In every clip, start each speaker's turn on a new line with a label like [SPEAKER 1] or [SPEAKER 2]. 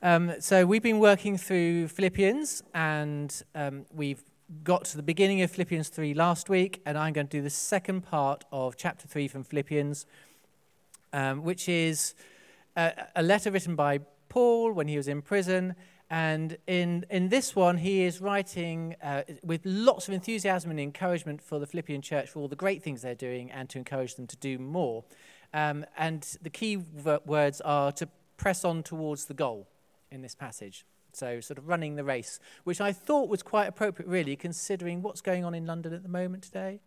[SPEAKER 1] Um, so we've been working through Philippians, and um, we've got to the beginning of Philippians 3 last week, and I'm going to do the second part of chapter 3 from Philippians, um, which is a, a, letter written by Paul when he was in prison. And in, in this one, he is writing uh, with lots of enthusiasm and encouragement for the Philippian church for all the great things they're doing and to encourage them to do more. Um, and the key words are to press on towards the goal in this passage. So, sort of running the race, which I thought was quite appropriate, really, considering what's going on in London at the moment today.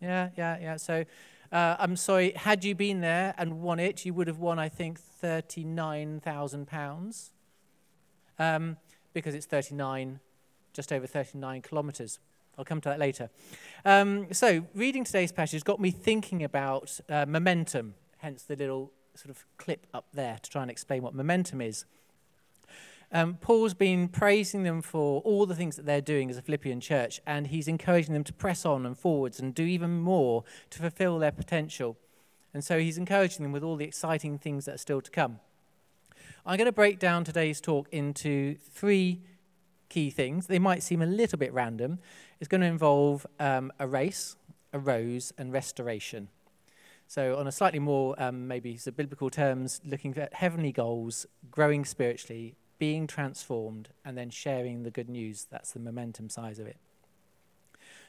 [SPEAKER 1] Yeah, yeah, yeah. So, uh, I'm sorry, had you been there and won it, you would have won, I think, £39,000 um, because it's 39, just over 39 kilometres. I'll come to that later. Um, so, reading today's passage got me thinking about uh, momentum, hence the little sort of clip up there to try and explain what momentum is. Um, Paul's been praising them for all the things that they're doing as a Philippian church, and he's encouraging them to press on and forwards and do even more to fulfill their potential. And so he's encouraging them with all the exciting things that are still to come. I'm going to break down today's talk into three key things. They might seem a little bit random. It's going to involve um, a race, a rose, and restoration. So, on a slightly more, um, maybe biblical terms, looking at heavenly goals, growing spiritually, being transformed, and then sharing the good news. That's the momentum size of it.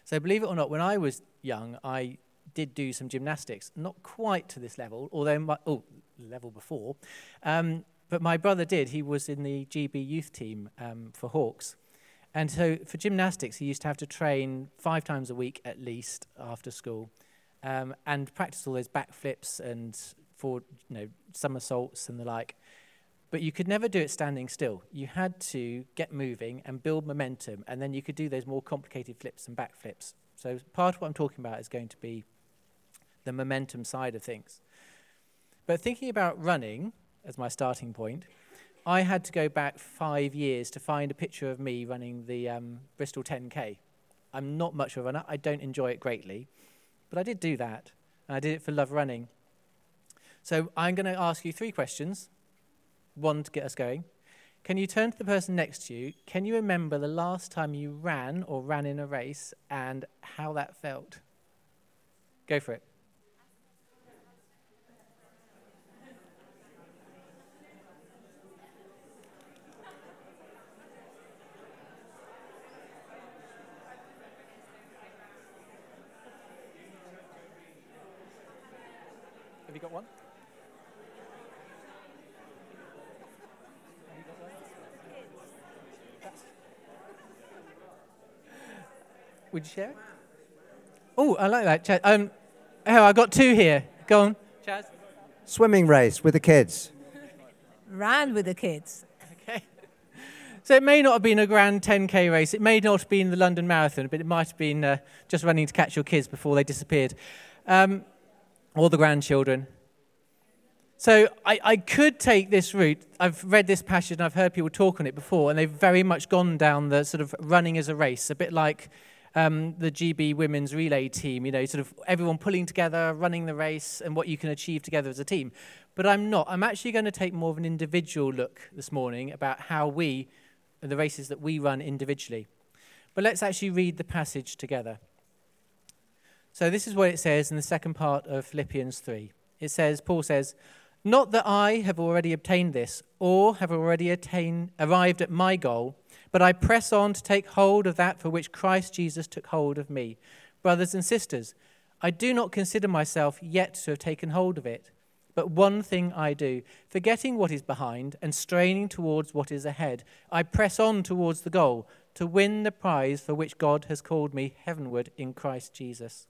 [SPEAKER 1] So, believe it or not, when I was young, I did do some gymnastics, not quite to this level, although my, oh, level before. Um, but my brother did. He was in the GB youth team um, for Hawks. And so for gymnastics, he used to have to train five times a week at least after school um, and practice all those backflips and for you know somersaults and the like. But you could never do it standing still. You had to get moving and build momentum, and then you could do those more complicated flips and backflips. So part of what I'm talking about is going to be the momentum side of things. But thinking about running as my starting point, I had to go back five years to find a picture of me running the um, Bristol 10K. I'm not much of a runner. I don't enjoy it greatly. But I did do that, and I did it for love running. So I'm going to ask you three questions. One to get us going. Can you turn to the person next to you? Can you remember the last time you ran or ran in a race and how that felt? Go for it. Got one? Would you share it? Oh, I like that. Chaz. Um, oh, I got two here. Go on, Chaz.
[SPEAKER 2] Swimming race with the kids.
[SPEAKER 3] Ran with the kids.
[SPEAKER 1] Okay. So it may not have been a grand 10k race. It may not have been the London Marathon, but it might have been uh, just running to catch your kids before they disappeared. Um, or the grandchildren. So I, I could take this route. I've read this passage and I've heard people talk on it before, and they've very much gone down the sort of running as a race, a bit like um, the GB women's relay team, you know, sort of everyone pulling together, running the race, and what you can achieve together as a team. But I'm not. I'm actually going to take more of an individual look this morning about how we, the races that we run individually. But let's actually read the passage together. So this is what it says in the second part of Philippians 3. It says, Paul says, Not that I have already obtained this or have already attained, arrived at my goal, but I press on to take hold of that for which Christ Jesus took hold of me. Brothers and sisters, I do not consider myself yet to have taken hold of it. But one thing I do, forgetting what is behind and straining towards what is ahead, I press on towards the goal to win the prize for which God has called me heavenward in Christ Jesus.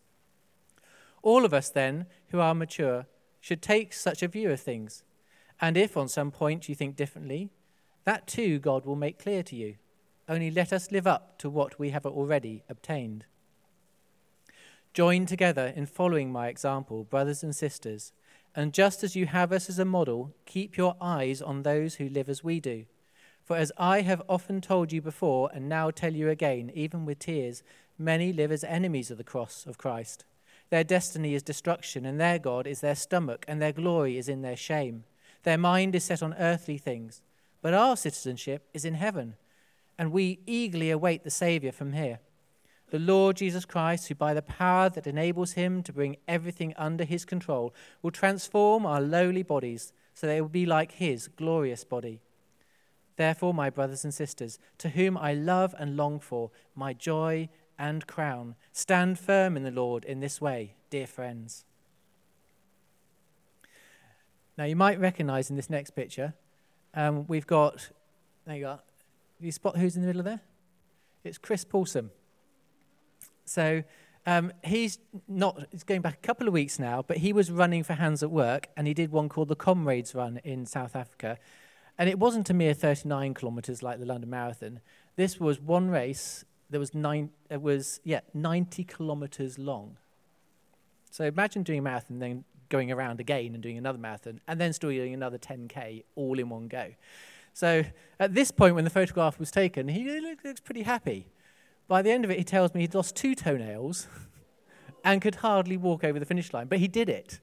[SPEAKER 1] All of us, then, who are mature, should take such a view of things. And if on some point you think differently, that too God will make clear to you. Only let us live up to what we have already obtained. Join together in following my example, brothers and sisters, and just as you have us as a model, keep your eyes on those who live as we do. For as I have often told you before, and now tell you again, even with tears, many live as enemies of the cross of Christ. Their destiny is destruction, and their God is their stomach, and their glory is in their shame. Their mind is set on earthly things, but our citizenship is in heaven, and we eagerly await the Saviour from here. The Lord Jesus Christ, who by the power that enables him to bring everything under his control, will transform our lowly bodies so they will be like his glorious body. Therefore, my brothers and sisters, to whom I love and long for, my joy and crown, stand firm in the Lord in this way, dear friends. Now, you might recognize in this next picture, um, we've got, there you are. You spot who's in the middle of there? It's Chris Paulson. So um, he's not, it's going back a couple of weeks now, but he was running for Hands at Work and he did one called the Comrades Run in South Africa. And it wasn't a mere 39 kilometres like the London Marathon. This was one race that was, nine, it was yeah, 90 kilometres long. So imagine doing a marathon, then going around again and doing another marathon, and then still doing another 10K all in one go. So at this point, when the photograph was taken, he looks pretty happy. By the end of it, he tells me he'd lost two toenails and could hardly walk over the finish line, but he did it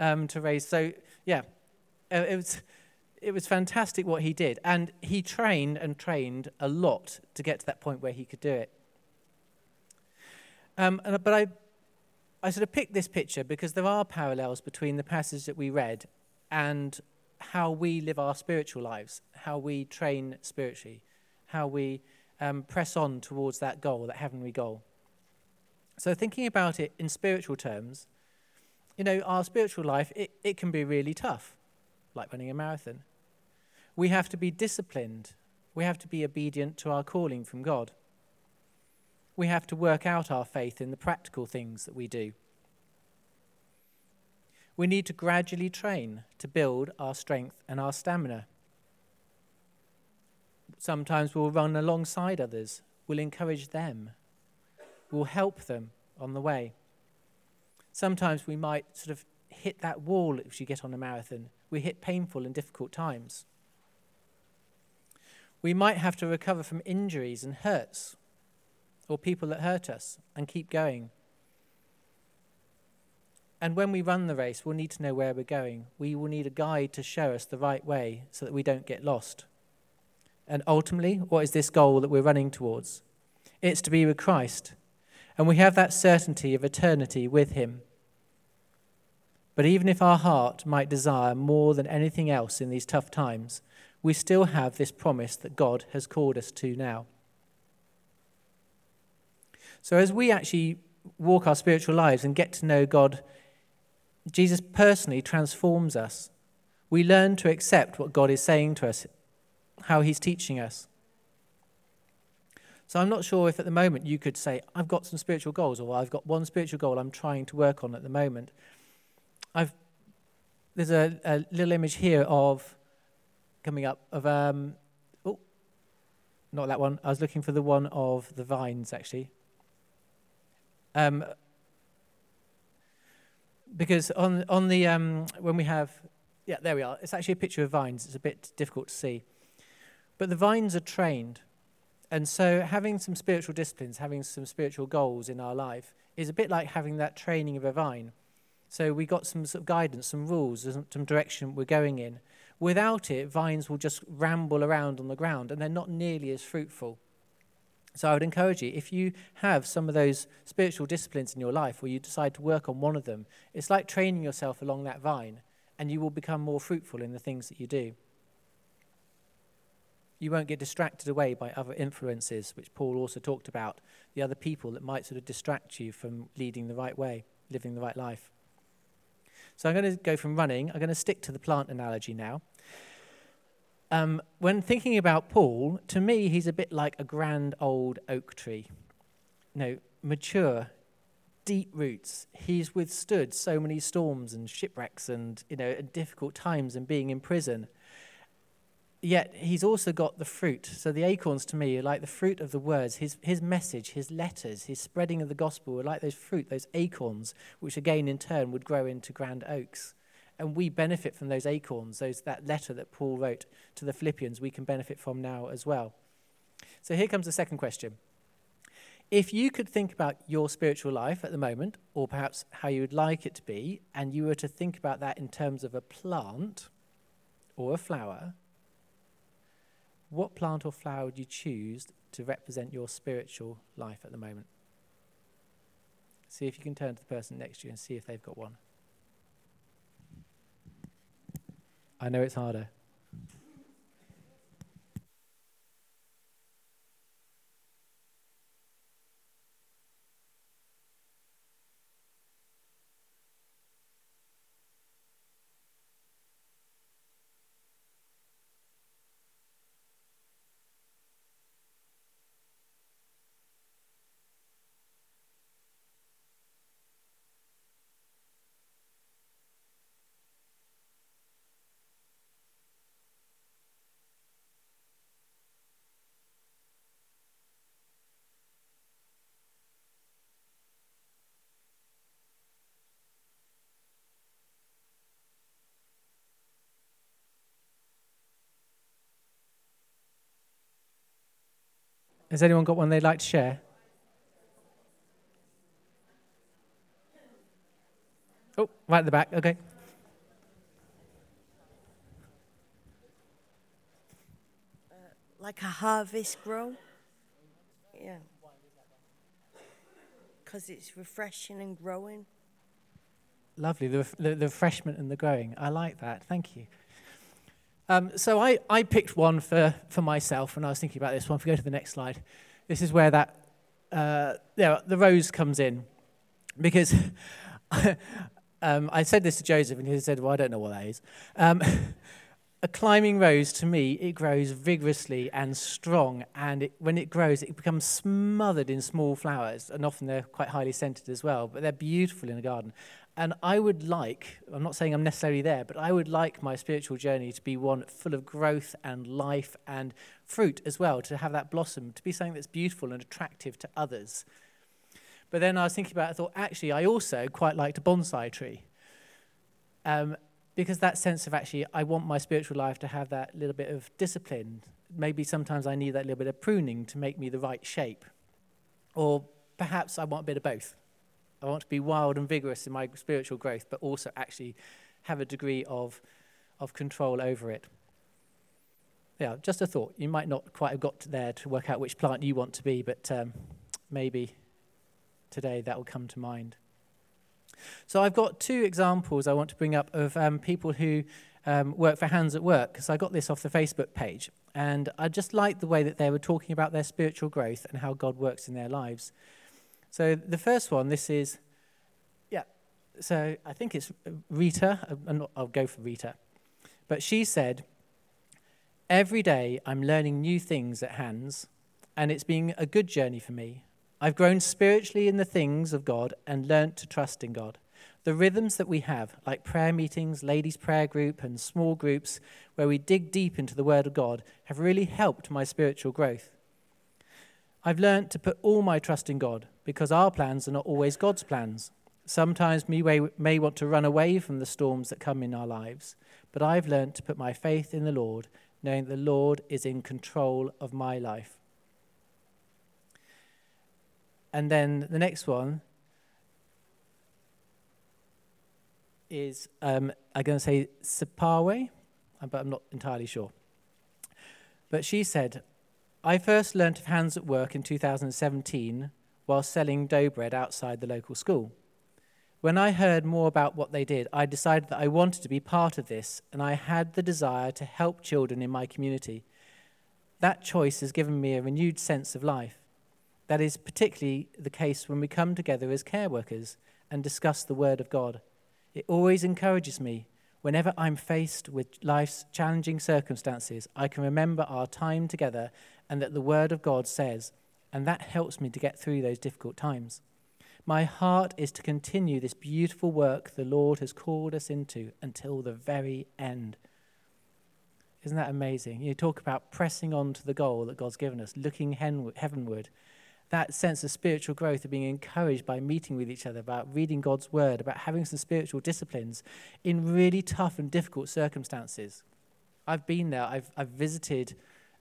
[SPEAKER 1] um, to raise. So, yeah, uh, it was, it was fantastic what he did. And he trained and trained a lot to get to that point where he could do it. Um, and, but I, I sort of picked this picture because there are parallels between the passage that we read and how we live our spiritual lives, how we train spiritually, how we um, press on towards that goal, that heavenly goal. So, thinking about it in spiritual terms, you know, our spiritual life, it, it can be really tough, like running a marathon. We have to be disciplined, we have to be obedient to our calling from God. We have to work out our faith in the practical things that we do. We need to gradually train to build our strength and our stamina. Sometimes we'll run alongside others, we'll encourage them, we'll help them on the way. Sometimes we might sort of hit that wall as you get on a marathon. We hit painful and difficult times. We might have to recover from injuries and hurts or people that hurt us and keep going. And when we run the race, we'll need to know where we're going. We will need a guide to show us the right way so that we don't get lost. And ultimately, what is this goal that we're running towards? It's to be with Christ. And we have that certainty of eternity with Him. But even if our heart might desire more than anything else in these tough times, we still have this promise that God has called us to now. So as we actually walk our spiritual lives and get to know God, Jesus personally transforms us. We learn to accept what God is saying to us how he's teaching us. So I'm not sure if at the moment you could say, I've got some spiritual goals, or I've got one spiritual goal I'm trying to work on at the moment. I've, there's a, a little image here of, coming up, of, um, oh, not that one. I was looking for the one of the vines, actually. Um, because on, on the, um, when we have, yeah, there we are. It's actually a picture of vines. It's a bit difficult to see. But the vines are trained. And so having some spiritual disciplines, having some spiritual goals in our life is a bit like having that training of a vine. So we got some sort of guidance, some rules, some direction we're going in. Without it, vines will just ramble around on the ground and they're not nearly as fruitful. So I would encourage you, if you have some of those spiritual disciplines in your life where you decide to work on one of them, it's like training yourself along that vine and you will become more fruitful in the things that you do you won't get distracted away by other influences, which Paul also talked about, the other people that might sort of distract you from leading the right way, living the right life. So I'm going to go from running, I'm going to stick to the plant analogy now. Um, when thinking about Paul, to me, he's a bit like a grand old oak tree. You know, mature, deep roots. He's withstood so many storms and shipwrecks and, you know, and difficult times and being in prison yet he's also got the fruit. So the acorns to me are like the fruit of the words. His, his message, his letters, his spreading of the gospel are like those fruit, those acorns, which again in turn would grow into grand oaks. And we benefit from those acorns, those, that letter that Paul wrote to the Philippians, we can benefit from now as well. So here comes the second question. If you could think about your spiritual life at the moment, or perhaps how you would like it to be, and you were to think about that in terms of a plant, or a flower, what plant or flower would you choose to represent your spiritual life at the moment? See if you can turn to the person next to you and see if they've got one. I know it's harder. Has anyone got one they'd like to share? Oh, right at the back. Okay.
[SPEAKER 4] Uh, like a harvest grow. Yeah. Because it's refreshing and growing.
[SPEAKER 1] Lovely. The, the, the refreshment and the growing. I like that. Thank you. Um, so I, I picked one for, for myself when I was thinking about this one. If we go to the next slide, this is where that uh, yeah, the rose comes in. Because um, I said this to Joseph, and he said, Well, I don't know what that is. Um, a climbing rose, to me, it grows vigorously and strong, and it, when it grows, it becomes smothered in small flowers, and often they're quite highly scented as well, but they're beautiful in a garden. And I would like, I'm not saying I'm necessarily there, but I would like my spiritual journey to be one full of growth and life and fruit as well, to have that blossom, to be something that's beautiful and attractive to others. But then I was thinking about I thought, actually, I also quite liked a bonsai tree. Um, because that sense of actually, I want my spiritual life to have that little bit of discipline. Maybe sometimes I need that little bit of pruning to make me the right shape. Or perhaps I want a bit of both. I want to be wild and vigorous in my spiritual growth, but also actually have a degree of, of control over it. Yeah, just a thought. You might not quite have got there to work out which plant you want to be, but um, maybe today that will come to mind. So I've got two examples I want to bring up of um, people who um, work for Hands at Work, because I got this off the Facebook page. And I just liked the way that they were talking about their spiritual growth and how God works in their lives. So the first one, this is, yeah, so I think it's Rita. Uh, not, I'll go for Rita. But she said, Every day I'm learning new things at Hands, and it's been a good journey for me. I've grown spiritually in the things of God and learnt to trust in God. The rhythms that we have, like prayer meetings, ladies' prayer group, and small groups where we dig deep into the Word of God, have really helped my spiritual growth. I've learnt to put all my trust in God because our plans are not always God's plans. Sometimes we may want to run away from the storms that come in our lives, but I've learnt to put my faith in the Lord, knowing the Lord is in control of my life. And then the next one is, um, I'm going to say Sipawe, but I'm not entirely sure. But she said, I first learnt of hands at work in 2017 while selling dough bread outside the local school. When I heard more about what they did, I decided that I wanted to be part of this and I had the desire to help children in my community. That choice has given me a renewed sense of life. That is particularly the case when we come together as care workers and discuss the Word of God. It always encourages me Whenever I'm faced with life's challenging circumstances, I can remember our time together and that the Word of God says, and that helps me to get through those difficult times. My heart is to continue this beautiful work the Lord has called us into until the very end. Isn't that amazing? You talk about pressing on to the goal that God's given us, looking heavenward that sense of spiritual growth, of being encouraged by meeting with each other, about reading God's word, about having some spiritual disciplines in really tough and difficult circumstances. I've been there, I've, I've visited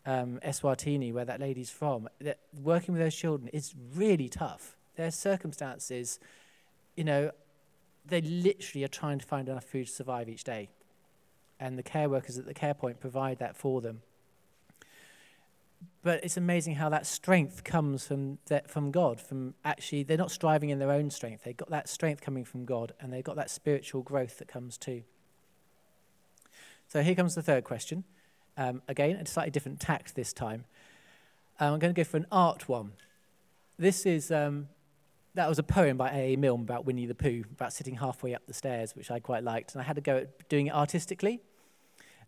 [SPEAKER 1] um, Eswatini, where that lady's from. That working with those children is really tough. Their circumstances, you know, they literally are trying to find enough food to survive each day. and the care workers at the care point provide that for them. But it's amazing how that strength comes from, that, from God. From actually, they're not striving in their own strength. They've got that strength coming from God, and they've got that spiritual growth that comes too. So here comes the third question. Um, again, a slightly different tact this time. Um, I'm going to go for an art one. This is um, that was a poem by A.A. Milne about Winnie the Pooh, about sitting halfway up the stairs, which I quite liked, and I had to go at doing it artistically.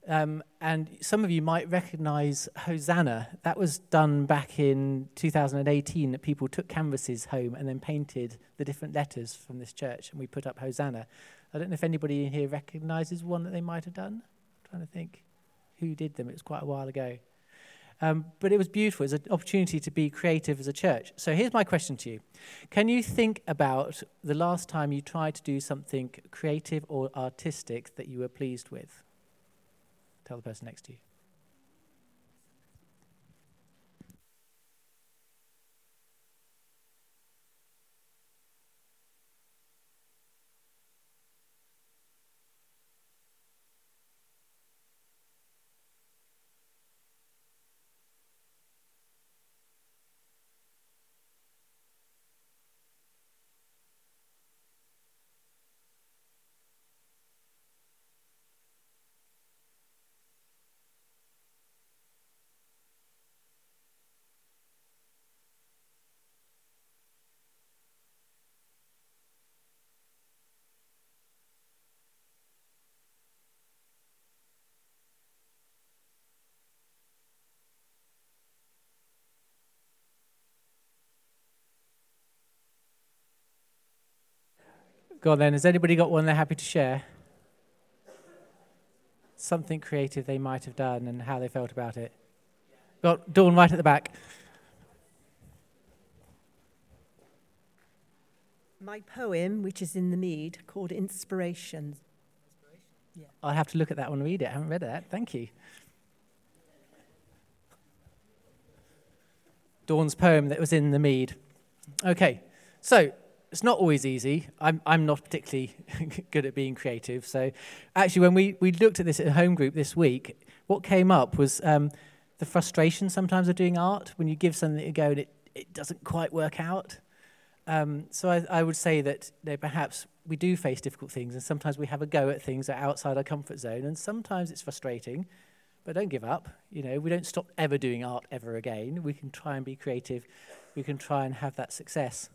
[SPEAKER 1] Um, and some of you might recognize Hosanna. That was done back in 2018 that people took canvases home and then painted the different letters from this church, and we put up Hosanna. I don't know if anybody in here recognizes one that they might have done. I'm trying to think who did them. It was quite a while ago. Um, but it was beautiful. It was an opportunity to be creative as a church. So here's my question to you Can you think about the last time you tried to do something creative or artistic that you were pleased with? Tell the person next to you. Go on then. Has anybody got one they're happy to share? Something creative they might have done and how they felt about it. Got Dawn right at the back.
[SPEAKER 5] My poem, which is in the Mead, called Inspiration.
[SPEAKER 1] Yeah. I'll have to look at that one and read it. I haven't read that. Thank you. Dawn's poem that was in the Mead. Okay, so it's not always easy. I'm, I'm not particularly good at being creative. So, actually, when we, we looked at this at home group this week, what came up was um, the frustration sometimes of doing art when you give something a go and it, it doesn't quite work out. Um, so, I, I would say that you know, perhaps we do face difficult things, and sometimes we have a go at things that are outside our comfort zone, and sometimes it's frustrating. But don't give up. You know, we don't stop ever doing art ever again. We can try and be creative. We can try and have that success.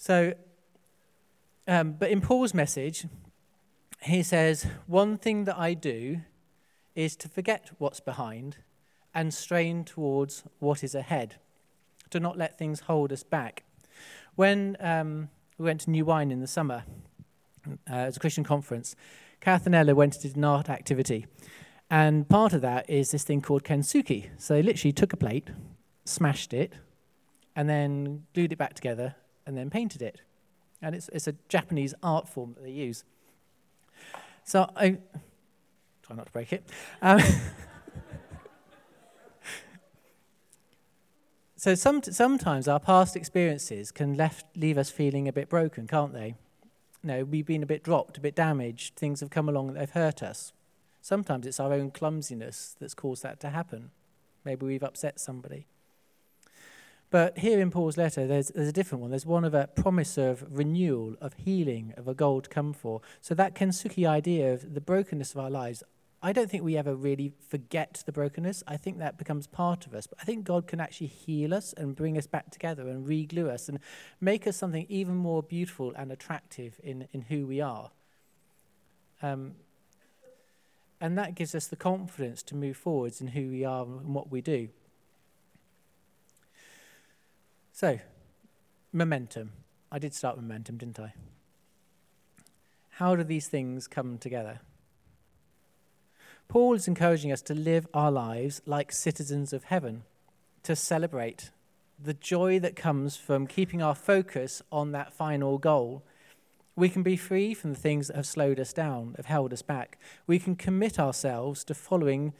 [SPEAKER 1] So, um, but in Paul's message, he says, One thing that I do is to forget what's behind and strain towards what is ahead, to not let things hold us back. When um, we went to New Wine in the summer, uh, as a Christian conference, Kath and Ella went to do an art activity. And part of that is this thing called kintsugi. So they literally took a plate, smashed it, and then glued it back together and then painted it. And it's, it's a Japanese art form that they use. So I try not to break it. Um, so some, sometimes our past experiences can left, leave us feeling a bit broken, can't they? No, we've been a bit dropped, a bit damaged. Things have come along that have hurt us. Sometimes it's our own clumsiness that's caused that to happen. Maybe we've upset somebody. But here in Paul's letter, there's, there's a different one. There's one of a promise of renewal, of healing, of a goal to come for. So that Kintsugi idea of the brokenness of our lives, I don't think we ever really forget the brokenness. I think that becomes part of us. But I think God can actually heal us and bring us back together and re-glue us and make us something even more beautiful and attractive in, in who we are. Um, and that gives us the confidence to move forwards in who we are and what we do. So, momentum. I did start with momentum, didn't I? How do these things come together? Paul is encouraging us to live our lives like citizens of heaven, to celebrate the joy that comes from keeping our focus on that final goal. We can be free from the things that have slowed us down, have held us back. We can commit ourselves to following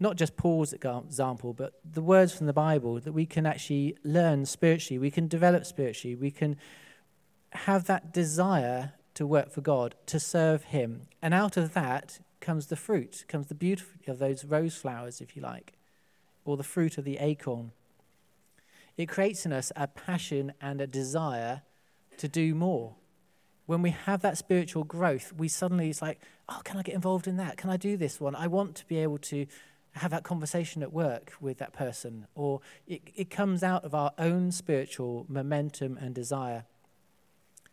[SPEAKER 1] not just Paul's example, but the words from the Bible that we can actually learn spiritually, we can develop spiritually, we can have that desire to work for God, to serve Him. And out of that comes the fruit, comes the beauty of those rose flowers, if you like, or the fruit of the acorn. It creates in us a passion and a desire to do more. When we have that spiritual growth, we suddenly, it's like, oh, can I get involved in that? Can I do this one? I want to be able to have that conversation at work with that person. Or it, it comes out of our own spiritual momentum and desire.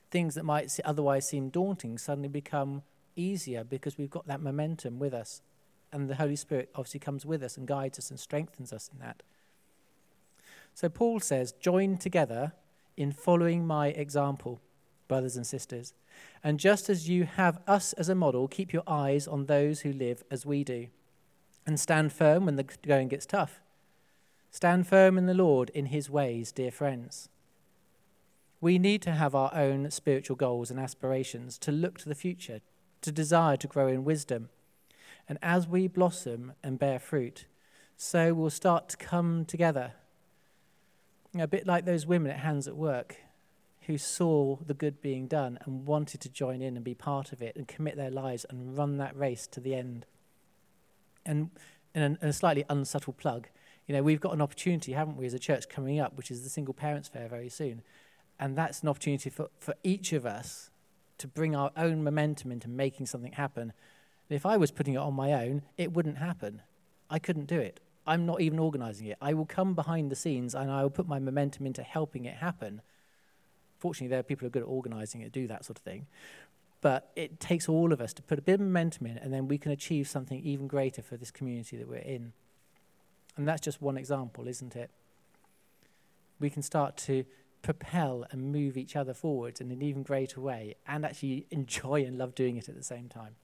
[SPEAKER 1] Things that might otherwise seem daunting suddenly become easier because we've got that momentum with us. And the Holy Spirit obviously comes with us and guides us and strengthens us in that. So Paul says, join together in following my example, brothers and sisters. And just as you have us as a model, keep your eyes on those who live as we do. And stand firm when the going gets tough. Stand firm in the Lord in his ways, dear friends. We need to have our own spiritual goals and aspirations, to look to the future, to desire to grow in wisdom. And as we blossom and bear fruit, so we'll start to come together. A bit like those women at Hands at Work who saw the good being done and wanted to join in and be part of it and commit their lives and run that race to the end. And a, slightly unsubtle plug, you know, we've got an opportunity, haven't we, as a church coming up, which is the Single Parents Fair very soon. And that's an opportunity for, for each of us to bring our own momentum into making something happen. if I was putting it on my own, it wouldn't happen. I couldn't do it. I'm not even organizing it. I will come behind the scenes and I will put my momentum into helping it happen. Fortunately, there are people who are good at organizing it, do that sort of thing. But it takes all of us to put a bit of momentum in, and then we can achieve something even greater for this community that we're in. And that's just one example, isn't it? We can start to propel and move each other forwards in an even greater way and actually enjoy and love doing it at the same time.